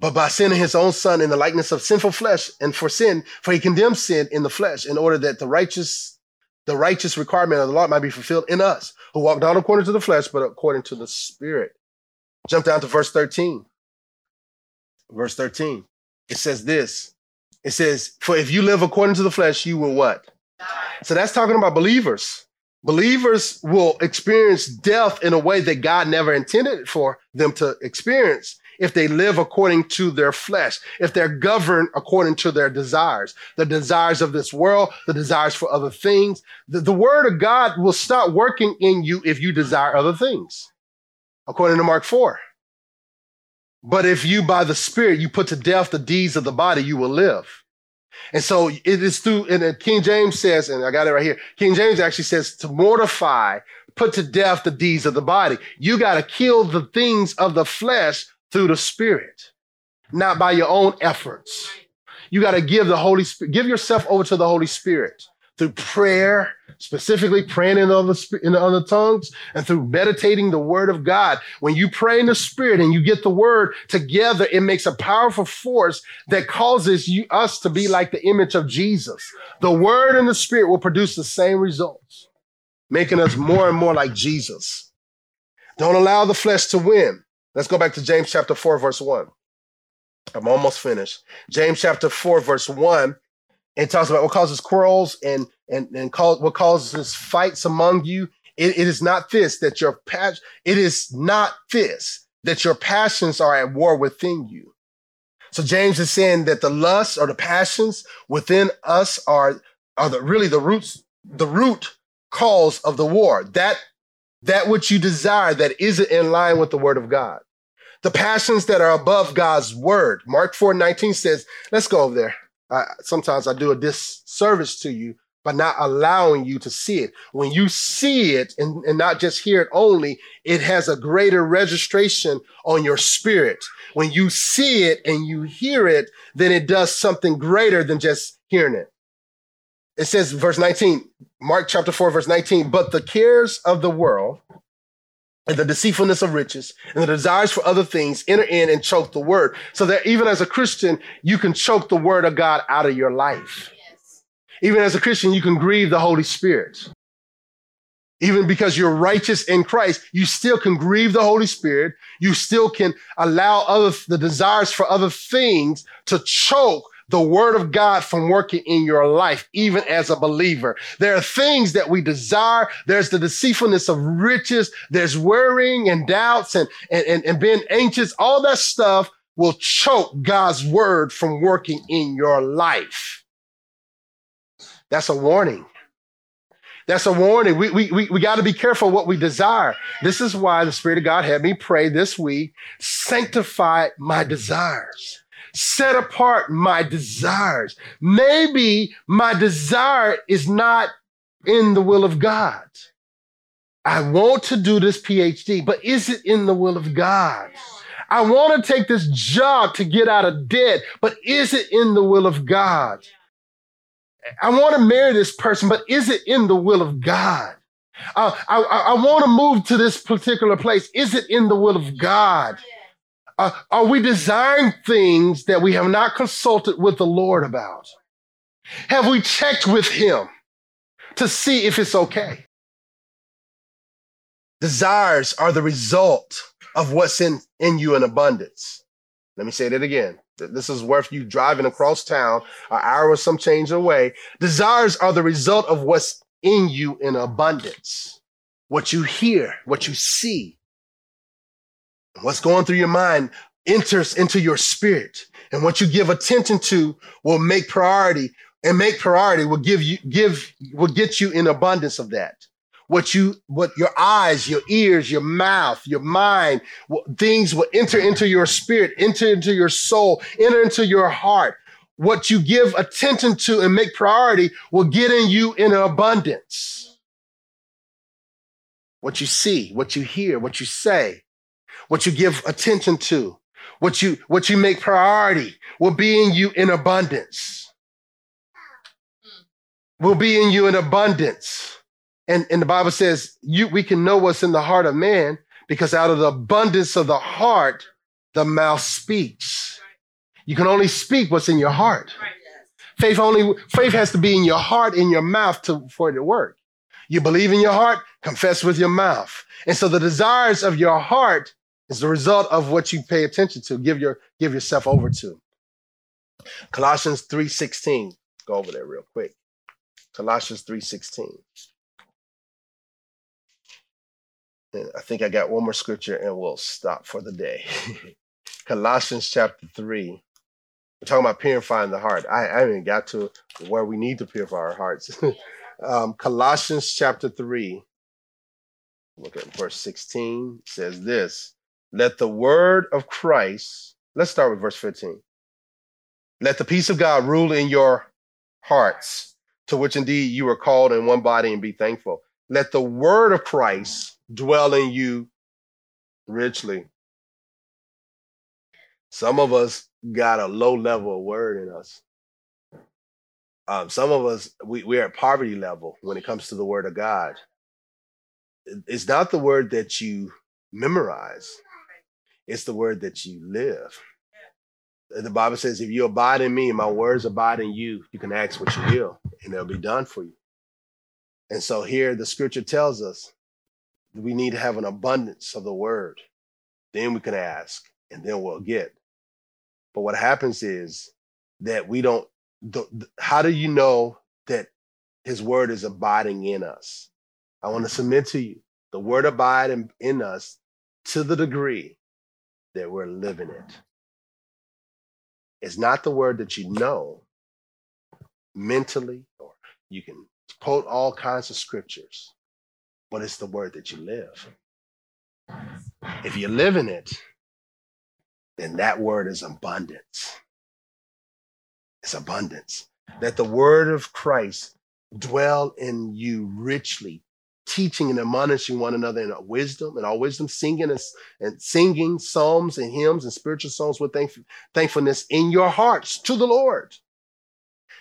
Speaker 2: but by sending his own son in the likeness of sinful flesh and for sin, for he condemned sin in the flesh in order that the righteous, the righteous requirement of the law might be fulfilled in us who walk not according to the flesh, but according to the spirit. Jump down to verse 13. Verse 13. It says this. It says, for if you live according to the flesh, you will what? So that's talking about believers. Believers will experience death in a way that God never intended for them to experience if they live according to their flesh, if they're governed according to their desires, the desires of this world, the desires for other things. The, the word of God will start working in you if you desire other things, according to Mark 4. But if you, by the Spirit, you put to death the deeds of the body, you will live. And so it is through, and King James says, and I got it right here. King James actually says to mortify, put to death the deeds of the body. You got to kill the things of the flesh through the Spirit, not by your own efforts. You got to give the Holy Spirit, give yourself over to the Holy Spirit through prayer, specifically praying in other, in other tongues, and through meditating the word of God. When you pray in the spirit and you get the word together, it makes a powerful force that causes you, us to be like the image of Jesus. The word and the spirit will produce the same results, making us more and more like Jesus. Don't allow the flesh to win. Let's go back to James chapter 4, verse 1. I'm almost finished. James chapter 4, verse 1 it talks about what causes quarrels and and and cause, what causes fights among you. It, it is not this that your passion. It is not this that your passions are at war within you. So James is saying that the lusts or the passions within us are are the really the roots the root cause of the war. That that which you desire that isn't in line with the word of God. The passions that are above God's word. Mark 4 19 says, let's go over there. I, sometimes I do a disservice to you by not allowing you to see it. When you see it and, and not just hear it only, it has a greater registration on your spirit. When you see it and you hear it, then it does something greater than just hearing it. It says, verse 19, Mark chapter 4, verse 19, but the cares of the world and the deceitfulness of riches and the desires for other things enter in and choke the word. So that even as a Christian, you can choke the word of God out of your life. Yes. Even as a Christian, you can grieve the Holy Spirit. Even because you're righteous in Christ, you still can grieve the Holy Spirit. You still can allow other, the desires for other things to choke the word of God from working in your life, even as a believer. There are things that we desire. There's the deceitfulness of riches. There's worrying and doubts and, and, and, and being anxious. All that stuff will choke God's word from working in your life. That's a warning. That's a warning. We, we, we, we got to be careful what we desire. This is why the Spirit of God had me pray this week sanctify my desires set apart my desires. Maybe my desire is not in the will of God. I want to do this PhD, but is it in the will of God? I want to take this job to get out of debt, but is it in the will of God? I want to marry this person, but is it in the will of God? Uh, I, I, I want to move to this particular place. Is it in the will of God? Uh, are we desiring things that we have not consulted with the Lord about? Have we checked with Him to see if it's okay? Desires are the result of what's in, in you in abundance. Let me say that again. This is worth you driving across town, an hour or some change away. Desires are the result of what's in you in abundance. What you hear, what you see, What's going through your mind enters into your spirit. And what you give attention to will make priority and make priority will give you, give, will get you in abundance of that. What you, what your eyes, your ears, your mouth, your mind, things will enter into your spirit, enter into your soul, enter into your heart. What you give attention to and make priority will get in you in abundance. What you see, what you hear, what you say, what you give attention to, what you, what you make priority will be in you in abundance. Will be in you in abundance. And, and the Bible says you, we can know what's in the heart of man because out of the abundance of the heart, the mouth speaks. You can only speak what's in your heart. Faith only, faith has to be in your heart, in your mouth to, for it to work. You believe in your heart, confess with your mouth. And so the desires of your heart it's the result of what you pay attention to, give your give yourself over to. Colossians 3:16. Go over there real quick. Colossians 3:16. And I think I got one more scripture and we'll stop for the day. Colossians chapter 3. We're talking about purifying the heart. I, I haven't got to where we need to purify our hearts. um, Colossians chapter 3. Look at verse 16. says this Let the word of Christ, let's start with verse 15. Let the peace of God rule in your hearts, to which indeed you are called in one body, and be thankful. Let the word of Christ dwell in you richly. Some of us got a low level of word in us. Um, some of us, we, we're at poverty level when it comes to the word of God. It's not the word that you memorize, it's the word that you live. The Bible says, if you abide in me my words abide in you, you can ask what you will and it'll be done for you. And so here the scripture tells us we need to have an abundance of the word. Then we can ask and then we'll get. But what happens is that we don't, how do you know that his word is abiding in us? I want to submit to you the word abide in, in us to the degree that we're living it. It's not the word that you know mentally, or you can quote all kinds of scriptures, but it's the word that you live. If you live in it, then that word is abundance. It's abundance. That the word of Christ dwell in you richly, teaching and admonishing one another in wisdom and all wisdom, singing and, and singing psalms and hymns and spiritual songs with thank, thankfulness in your hearts to the Lord.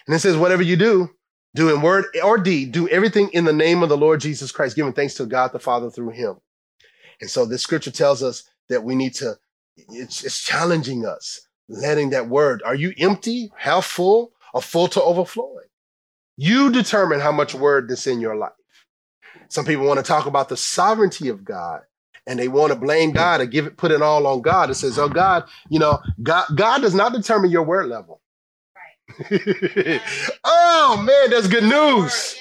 Speaker 2: And it says, whatever you do, do in word or deed, do everything in the name of the Lord Jesus Christ, giving thanks to God the Father through him. And so this scripture tells us that we need to, it's, it's challenging us, letting that word, are you empty, half full, or full to overflowing? You determine how much word that's in your life. Some people want to talk about the sovereignty of God and they want to blame God or give it, put it all on God. It says, oh God, you know, God, God does not determine your word level. Right. oh man, that's good news.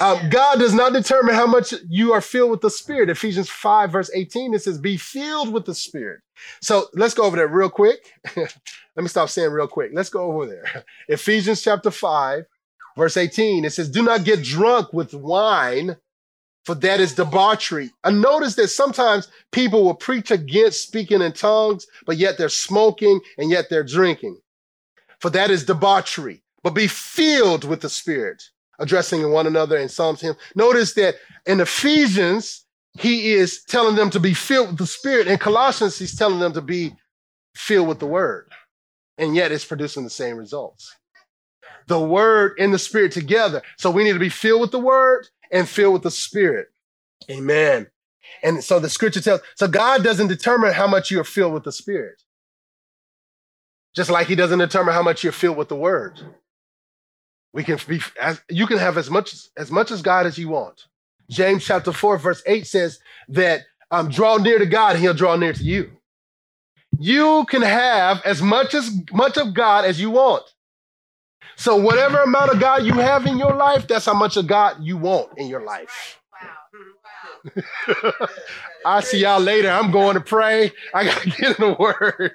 Speaker 2: Um, God does not determine how much you are filled with the Spirit. Ephesians 5, verse 18, it says, Be filled with the Spirit. So let's go over there real quick. Let me stop saying real quick. Let's go over there. Ephesians chapter 5, verse 18, it says, Do not get drunk with wine, for that is debauchery. I notice that sometimes people will preach against speaking in tongues, but yet they're smoking and yet they're drinking. For that is debauchery. But be filled with the Spirit, addressing one another in Psalms hymn. Notice that in Ephesians, he is telling them to be filled with the Spirit. In Colossians, he's telling them to be filled with the Word. And yet it's producing the same results. The Word and the Spirit together. So we need to be filled with the Word and filled with the Spirit. Amen. And so the scripture tells, so God doesn't determine how much you're filled with the Spirit. Just like He doesn't determine how much you're filled with the Word. We can be, as, you can have as much as much as God as you want. James chapter 4, verse 8 says that um, draw near to God, He'll draw near to you. You can have as much as much of God as you want. So whatever amount of God you have in your life, that's how much of God you want in your life. I'll mm-hmm. see y'all later. I'm going to pray. I gotta get in the word.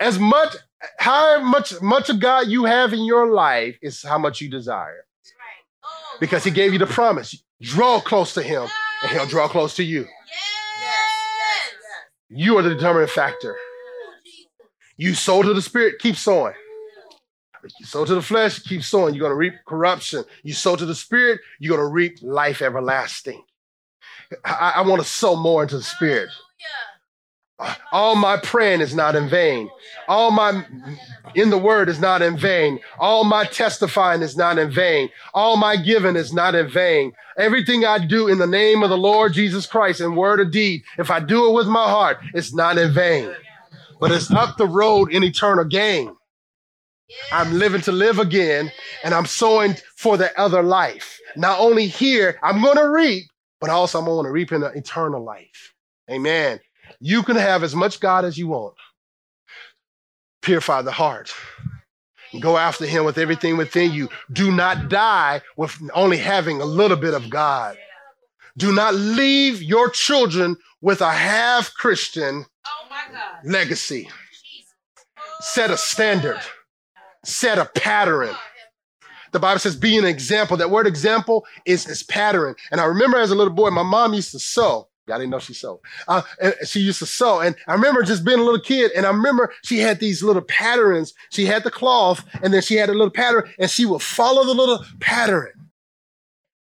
Speaker 2: As much how much much of God you have in your life is how much you desire. Because he gave you the promise. Draw close to him and he'll draw close to you. You are the determining factor. You sow to the spirit, keep sowing. You sow to the flesh, keep sowing. You're going to reap corruption. You sow to the spirit, you're going to reap life everlasting. I, I want to sow more into the spirit. All my praying is not in vain. All my in the word is not in vain. All my testifying is not in vain. All my giving is not in vain. Everything I do in the name of the Lord Jesus Christ in word or deed, if I do it with my heart, it's not in vain. But it's up the road in eternal gain. I'm living to live again, and I'm sowing for the other life. Not only here, I'm going to reap, but also I'm going to reap in the eternal life. Amen. You can have as much God as you want. Purify the heart. Go after him with everything within you. Do not die with only having a little bit of God. Do not leave your children with a half Christian oh legacy. set a standard, set a pattern. The Bible says, be an example. That word example is, is pattern. And I remember as a little boy, my mom used to sew. Y'all didn't know she sewed. Uh, she used to sew. And I remember just being a little kid, and I remember she had these little patterns. She had the cloth, and then she had a little pattern, and she would follow the little pattern.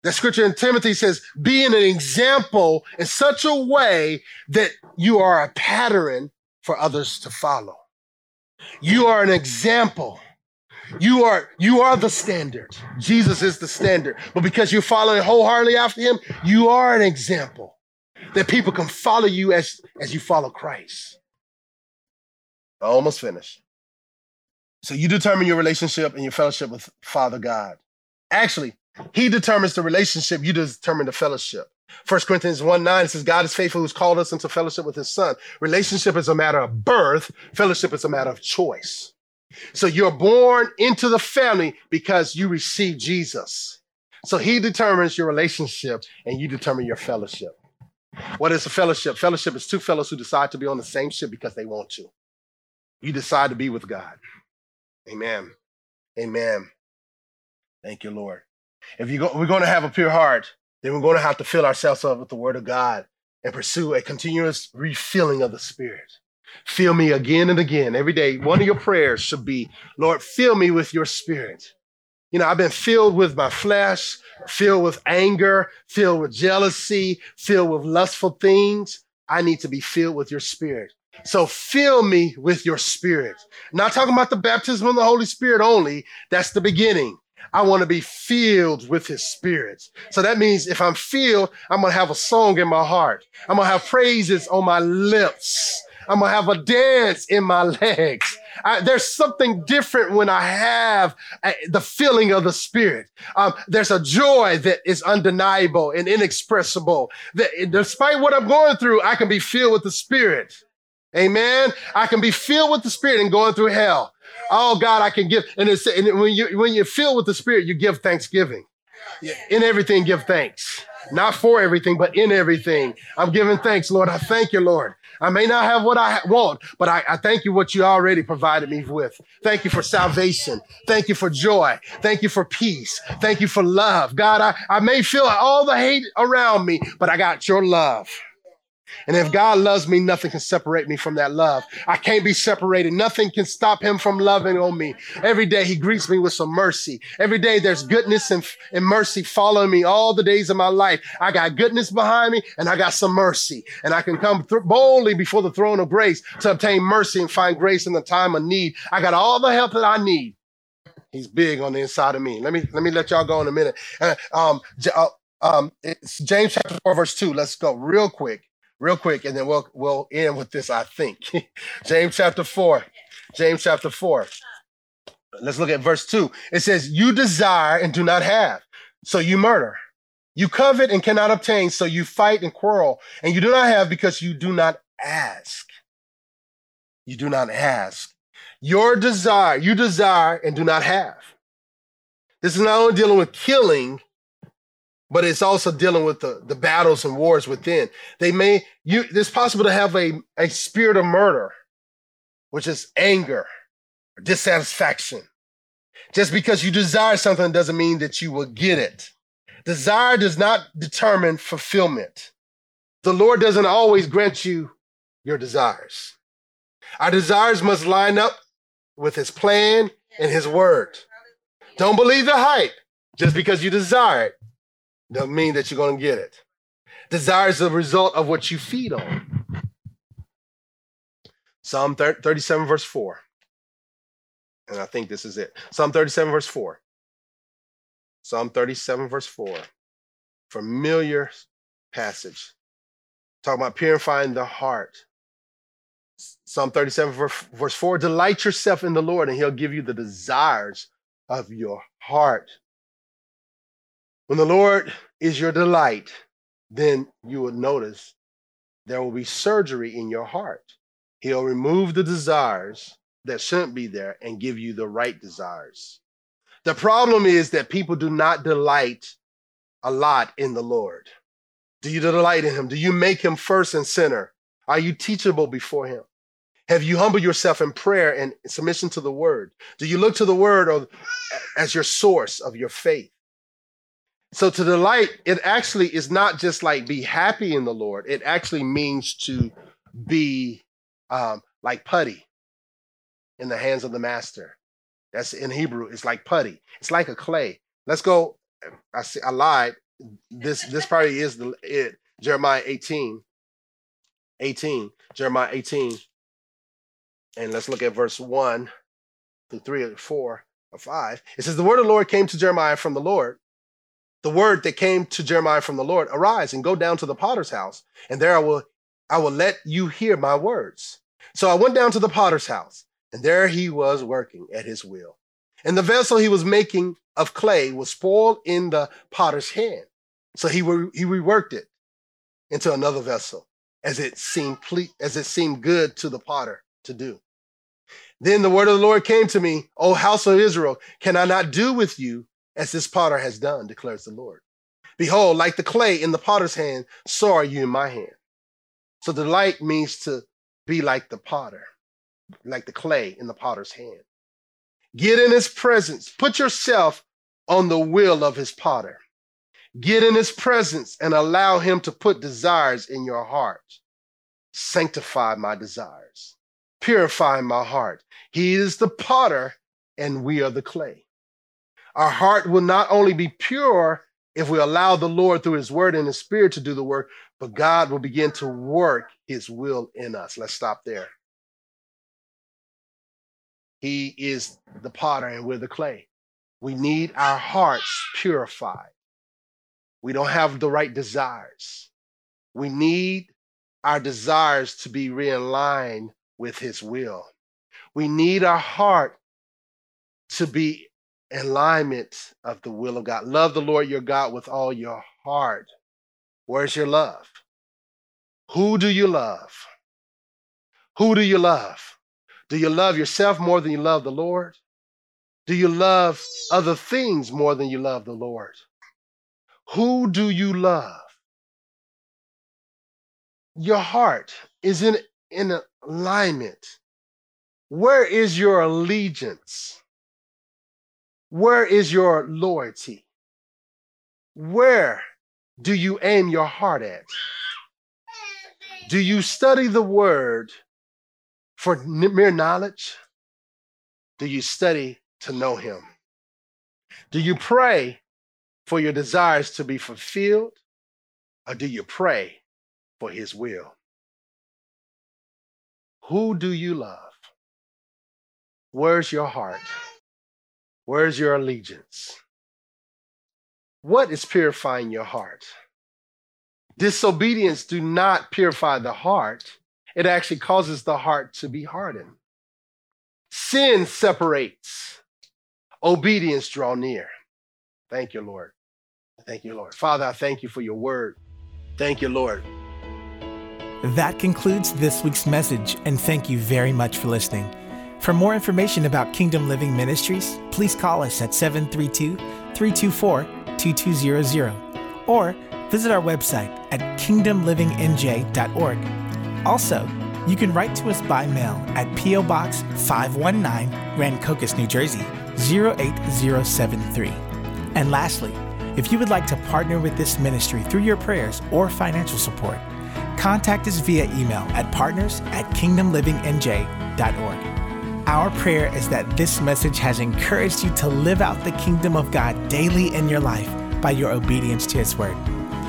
Speaker 2: The scripture in Timothy says, be an example in such a way that you are a pattern for others to follow. You are an example. You are, you are the standard. Jesus is the standard. But because you're following wholeheartedly after him, you are an example that people can follow you as, as you follow Christ. I almost finished. So you determine your relationship and your fellowship with Father God. Actually, he determines the relationship, you determine the fellowship. 1 Corinthians 1 9 says, God is faithful who's called us into fellowship with his son. Relationship is a matter of birth, fellowship is a matter of choice. So you're born into the family because you receive Jesus. So he determines your relationship and you determine your fellowship. What is a fellowship? Fellowship is two fellows who decide to be on the same ship because they want to. You decide to be with God. Amen. Amen. Thank you, Lord. If you go, we're going to have a pure heart, then we're going to have to fill ourselves up with the Word of God and pursue a continuous refilling of the Spirit. Fill me again and again every day. One of your prayers should be, Lord, fill me with your Spirit. You know, I've been filled with my flesh, filled with anger, filled with jealousy, filled with lustful things. I need to be filled with your spirit. So fill me with your spirit. Not talking about the baptism of the Holy Spirit only. That's the beginning. I want to be filled with his spirit. So that means if I'm filled, I'm going to have a song in my heart. I'm going to have praises on my lips. I'm to have a dance in my legs. I, there's something different when I have uh, the feeling of the Spirit. Um, there's a joy that is undeniable and inexpressible. That despite what I'm going through, I can be filled with the Spirit. Amen. I can be filled with the Spirit and going through hell. Oh God, I can give. And, it's, and when you when you're filled with the Spirit, you give thanksgiving. In everything, give thanks. Not for everything, but in everything. I'm giving thanks, Lord. I thank you, Lord. I may not have what I want, but I, I, thank you what you already provided me with. Thank you for salvation. Thank you for joy. Thank you for peace. Thank you for love. God, I, I may feel all the hate around me, but I got your love. And if God loves me, nothing can separate me from that love. I can't be separated. Nothing can stop him from loving on me. Every day he greets me with some mercy. Every day there's goodness and, and mercy following me all the days of my life. I got goodness behind me and I got some mercy. And I can come th- boldly before the throne of grace to obtain mercy and find grace in the time of need. I got all the help that I need. He's big on the inside of me. Let me let me let y'all go in a minute. Um, uh, um, it's James chapter four verse two. Let's go real quick real quick, and then we'll we'll end with this. I think James chapter four, James chapter four. Let's look at verse two. It says, "You desire and do not have, so you murder. You covet and cannot obtain, so you fight and quarrel, and you do not have because you do not ask. You do not ask. Your desire, you desire and do not have." This is not only dealing with killing, but it's also dealing with the, the battles and wars within. They may, you, it's possible to have a, a spirit of murder, which is anger, dissatisfaction. Just because you desire something doesn't mean that you will get it. Desire does not determine fulfillment. The Lord doesn't always grant you your desires. Our desires must line up with his plan and his word. Don't believe the hype just because you desire it doesn't mean that you're going to get it. Desire is the result of what you feed on. Psalm 37, verse 4. And I think this is it. Psalm 37, verse 4. Psalm 37, verse 4. Familiar passage. Talking about purifying the heart. Psalm 37, verse 4 Delight yourself in the Lord, and he'll give you the desires of your heart. When the Lord is your delight, then you will notice there will be surgery in your heart. He'll remove the desires that shouldn't be there and give you the right desires. The problem is that people do not delight a lot in the Lord. Do you delight in Him? Do you make Him first and center? Are you teachable before Him? Have you humbled yourself in prayer and submission to the word? Do you look to the word as your source of your faith? So to delight, it actually is not just like be happy in the Lord. It actually means to be um, like putty in the hands of the master. That's in Hebrew. It's like putty. It's like a clay. Let's go. I see, I lied. This this probably is the it. Jeremiah 18. 18. Jeremiah 18. And let's look at verse 1 through 3 or 4 or 5. It says, The word of the Lord came to Jeremiah from the Lord. The word that came to Jeremiah from the Lord, arise and go down to the potter's house, and there I will I will let you hear my words. So I went down to the potter's house, and there he was working at his will. And the vessel he was making of clay was spoiled in the potter's hand. So he, re- he reworked it into another vessel as it seemed ple- as it seemed good to the potter to do. Then the word of the Lord came to me, O house of Israel, can I not do with you as this potter has done, declares the Lord. Behold, like the clay in the potter's hand, so are you in my hand. So delight means to be like the potter, like the clay in the potter's hand. Get in his presence. Put yourself on the will of his potter. Get in his presence and allow him to put desires in your heart. Sanctify my desires. Purify my heart. He is the potter and we are the clay. Our heart will not only be pure if we allow the Lord through his word and his spirit to do the work, but God will begin to work his will in us. Let's stop there. He is the potter and we're the clay. We need our hearts purified. We don't have the right desires. We need our desires to be realigned with his will. We need our heart to be alignment of the will of God. Love the Lord your God with all your heart. Where's your love? Who do you love? Who do you love? Do you love yourself more than you love the Lord? Do you love other things more than you love the Lord? Who do you love? Your heart is in, in alignment. Where is your allegiance? Where is your loyalty? Where do you aim your heart at? Do you study the word for mere knowledge? Do you study to know him? Do you pray for your desires to be fulfilled? Or do you pray for his will? Who do you love? Where's your heart? Where's your allegiance? What is purifying your heart? Disobedience do not purify the heart. It actually causes the heart to be hardened. Sin separates. Obedience draw near. Thank you, Lord. Thank you, Lord. Father, I thank you for your word. Thank you, Lord.
Speaker 1: That concludes this week's message, and thank you very much for listening. For more information about Kingdom Living Ministries, please call us at 732 324 2200 or visit our website at kingdomlivingnj.org. Also, you can write to us by mail at P.O. Box 519, Rancocas, New Jersey 08073. And lastly, if you would like to partner with this ministry through your prayers or financial support, contact us via email at partners at kingdomlivingnj.org. Our prayer is that this message has encouraged you to live out the kingdom of God daily in your life by your obedience to His word.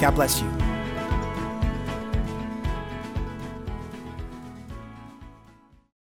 Speaker 1: God bless you.